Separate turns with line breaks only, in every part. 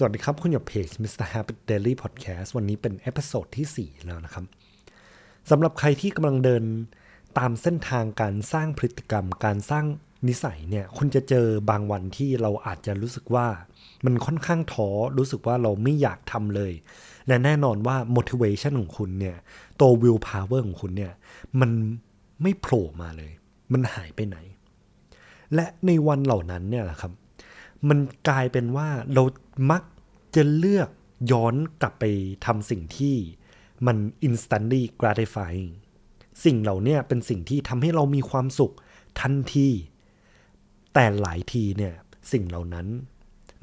สวัสดีครับ คุณอยู่เพจ Mr. Happy Daily Podcast วันนี้เป็น episode ที่ 4 แล้วนะครับสำหรับใครที่กำลังเดินตามเส้นทางการสร้างพฤติกรรม การสร้างนิสัยเนี่ย คุณจะเจอบางวันที่เราอาจจะรู้สึกว่า มันค่อนข้างท้อ รู้สึกว่าเราไม่อยากทำเลย และแน่นอนว่า motivation ของคุณเนี่ย ตัว willpower ของคุณเนี่ย มันไม่โผล่มาเลย มันหายไปไหน และในวันเหล่านั้นเนี่ยแหละครับ มันกลายเป็นว่าเรามักจะเลือกย้อนกลับไปทำสิ่งที่มัน instantly gratifying สิ่งเหล่านี้เป็นสิ่งที่ทำให้เรามีความสุขทันที แต่หลายทีเนี่ยสิ่งเหล่านั้น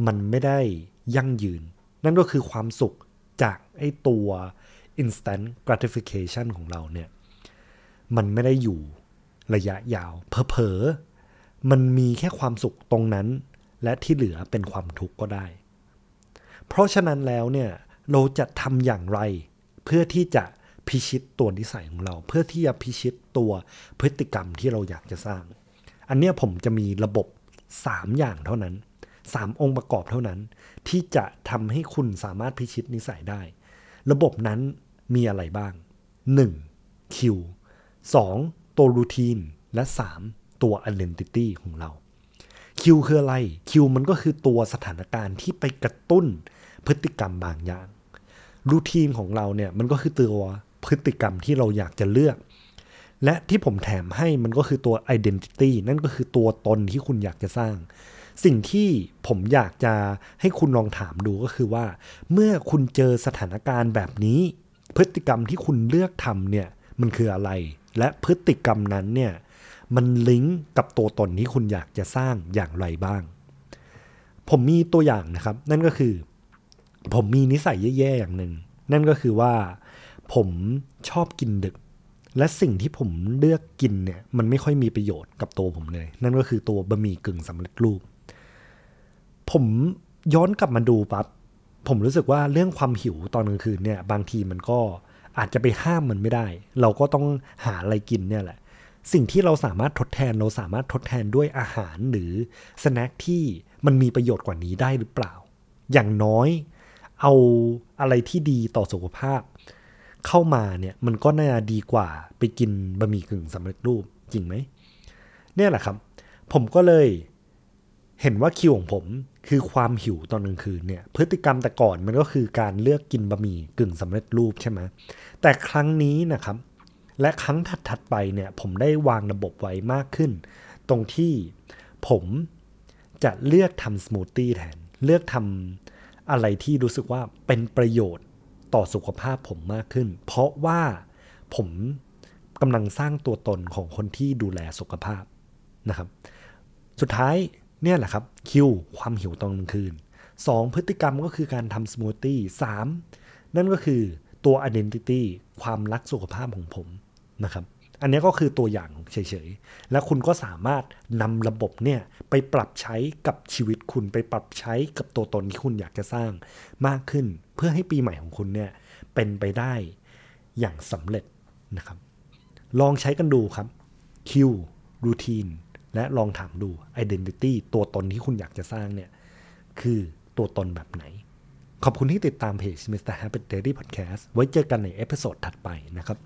มันไม่ได้ยั่งยืน นั่นก็คือความสุขจากไอ้ตัว instant gratification ของเราเนี่ย มันไม่ได้อยู่ระยะยาวเพอๆมันมีแค่ความสุขตรงนั้น และที่เหลือเป็นความทุกข์ก็ได้ เพราะฉะนั้นแล้วเนี่ยเราจะทำอย่างไร เพื่อที่จะพิชิตตัวนิสัยของเรา เพื่อที่จะพิชิตตัวพฤติกรรมที่เราอยากจะสร้าง อันเนี้ยผมจะมีระบบ 3 อย่างเท่านั้น 3 องค์ประกอบเท่านั้น ที่จะทำให้คุณสามารถพิชิตนิสัยได้ ระบบนั้นมีอะไรบ้าง 1. คิว 2. ตัวรูทีน และ 3. ตัว identity ของเรา คิวคืออะไรคิวมันก็คือตัวสถานการณ์ที่ไปกระตุ้นพฤติกรรมบางอย่างรูทีนของเราเนี่ยมันก็คือตัวพฤติกรรมที่เราอยากจะเลือก และที่ผมแถมให้มันก็คือตัว identity นั่นก็คือตัวตนที่คุณอยากจะสร้าง สิ่งที่ผมอยากจะให้คุณลองถามดูก็คือว่า เมื่อคุณเจอสถานการณ์แบบนี้ พฤติกรรมที่คุณเลือกทำเนี่ยมันคืออะไร และพฤติกรรมนั้นเนี่ย มันลิงก์กับตัวตนที่คุณอยากจะสร้างอย่างไรบ้าง ผมมีตัวอย่างนะครับ นั่นก็คือ ผมมีนิสัยแย่ๆอย่างหนึ่งนั่นก็คือว่าผมชอบกินดึก และสิ่งที่ผมเลือกกินเนี่ยมันไม่ค่อยมีประโยชน์กับตัวผมเลย นั่นก็คือตัวบะหมี่กึ่งสำเร็จรูป ผมย้อนกลับมาดูปั๊บผมรู้สึกว่าเรื่องความหิวตอนกลางคืนเนี่ย บางทีมันก็อาจจะไปห้ามมันไม่ได้ เราก็ต้องหาอะไรกินเนี่ยแหละ สิ่งที่เราสามารถทดแทนเราสามารถทดแทนด้วยอาหารหรือสแน็คที่มันมีประโยชน์กว่านี้ได้หรือเปล่า อย่างน้อยเอาอะไรที่ดีต่อสุขภาพ เข้ามาเนี่ยมันก็น่าดีกว่าไปกินบะหมี่กึ่งสำเร็จรูปจริงไหมเนี่ยแหละครับ ผมก็เลยเห็นว่าคิวของผมคือความหิวตอนกลางคืนเนี่ยพฤติกรรมแต่ก่อนมันก็คือการเลือกกินบะหมี่กึ่งสำเร็จรูปใช่ไหมแต่ครั้งนี้นะครับ และครั้งถัดๆไปเนี่ยผมได้วางระบบไว้มากขึ้น ตรงที่ผมจะเลือกทำสมูทตี้แทน เลือกทำอะไรที่รู้สึกว่าเป็นประโยชน์ต่อสุขภาพผมมากขึ้น เพราะว่าผมกำลังสร้างตัวตนของคนที่ดูแลสุขภาพนะครับ สุดท้ายเนี่ยแหละครับคิวความหิวตอนกลางคืน 2. พฤติกรรมก็คือการทำสมูทตี้ 3. นั่นก็คือตัว identity ความรักสุขภาพของผม นะครับ อันนี้ก็คือตัวอย่างเฉยๆ แล้วคุณก็สามารถนำระบบเนี่ยไปปรับใช้กับชีวิตคุณไปปรับใช้กับตัวตนที่คุณอยากจะสร้างมากขึ้น เพื่อให้ปีใหม่ของคุณเนี่ยเป็นไปได้อย่างสำเร็จนะครับ ลองใช้กันดูครับ cue routine และลองถามดู identity ตัวตนที่คุณอยากจะสร้างเนี่ย คือตัวตนแบบไหน ขอบคุณที่ติดตามเพจ Mr. Happy Daily Podcast ไว้เจอกันใน episode ถัดไปนะครับ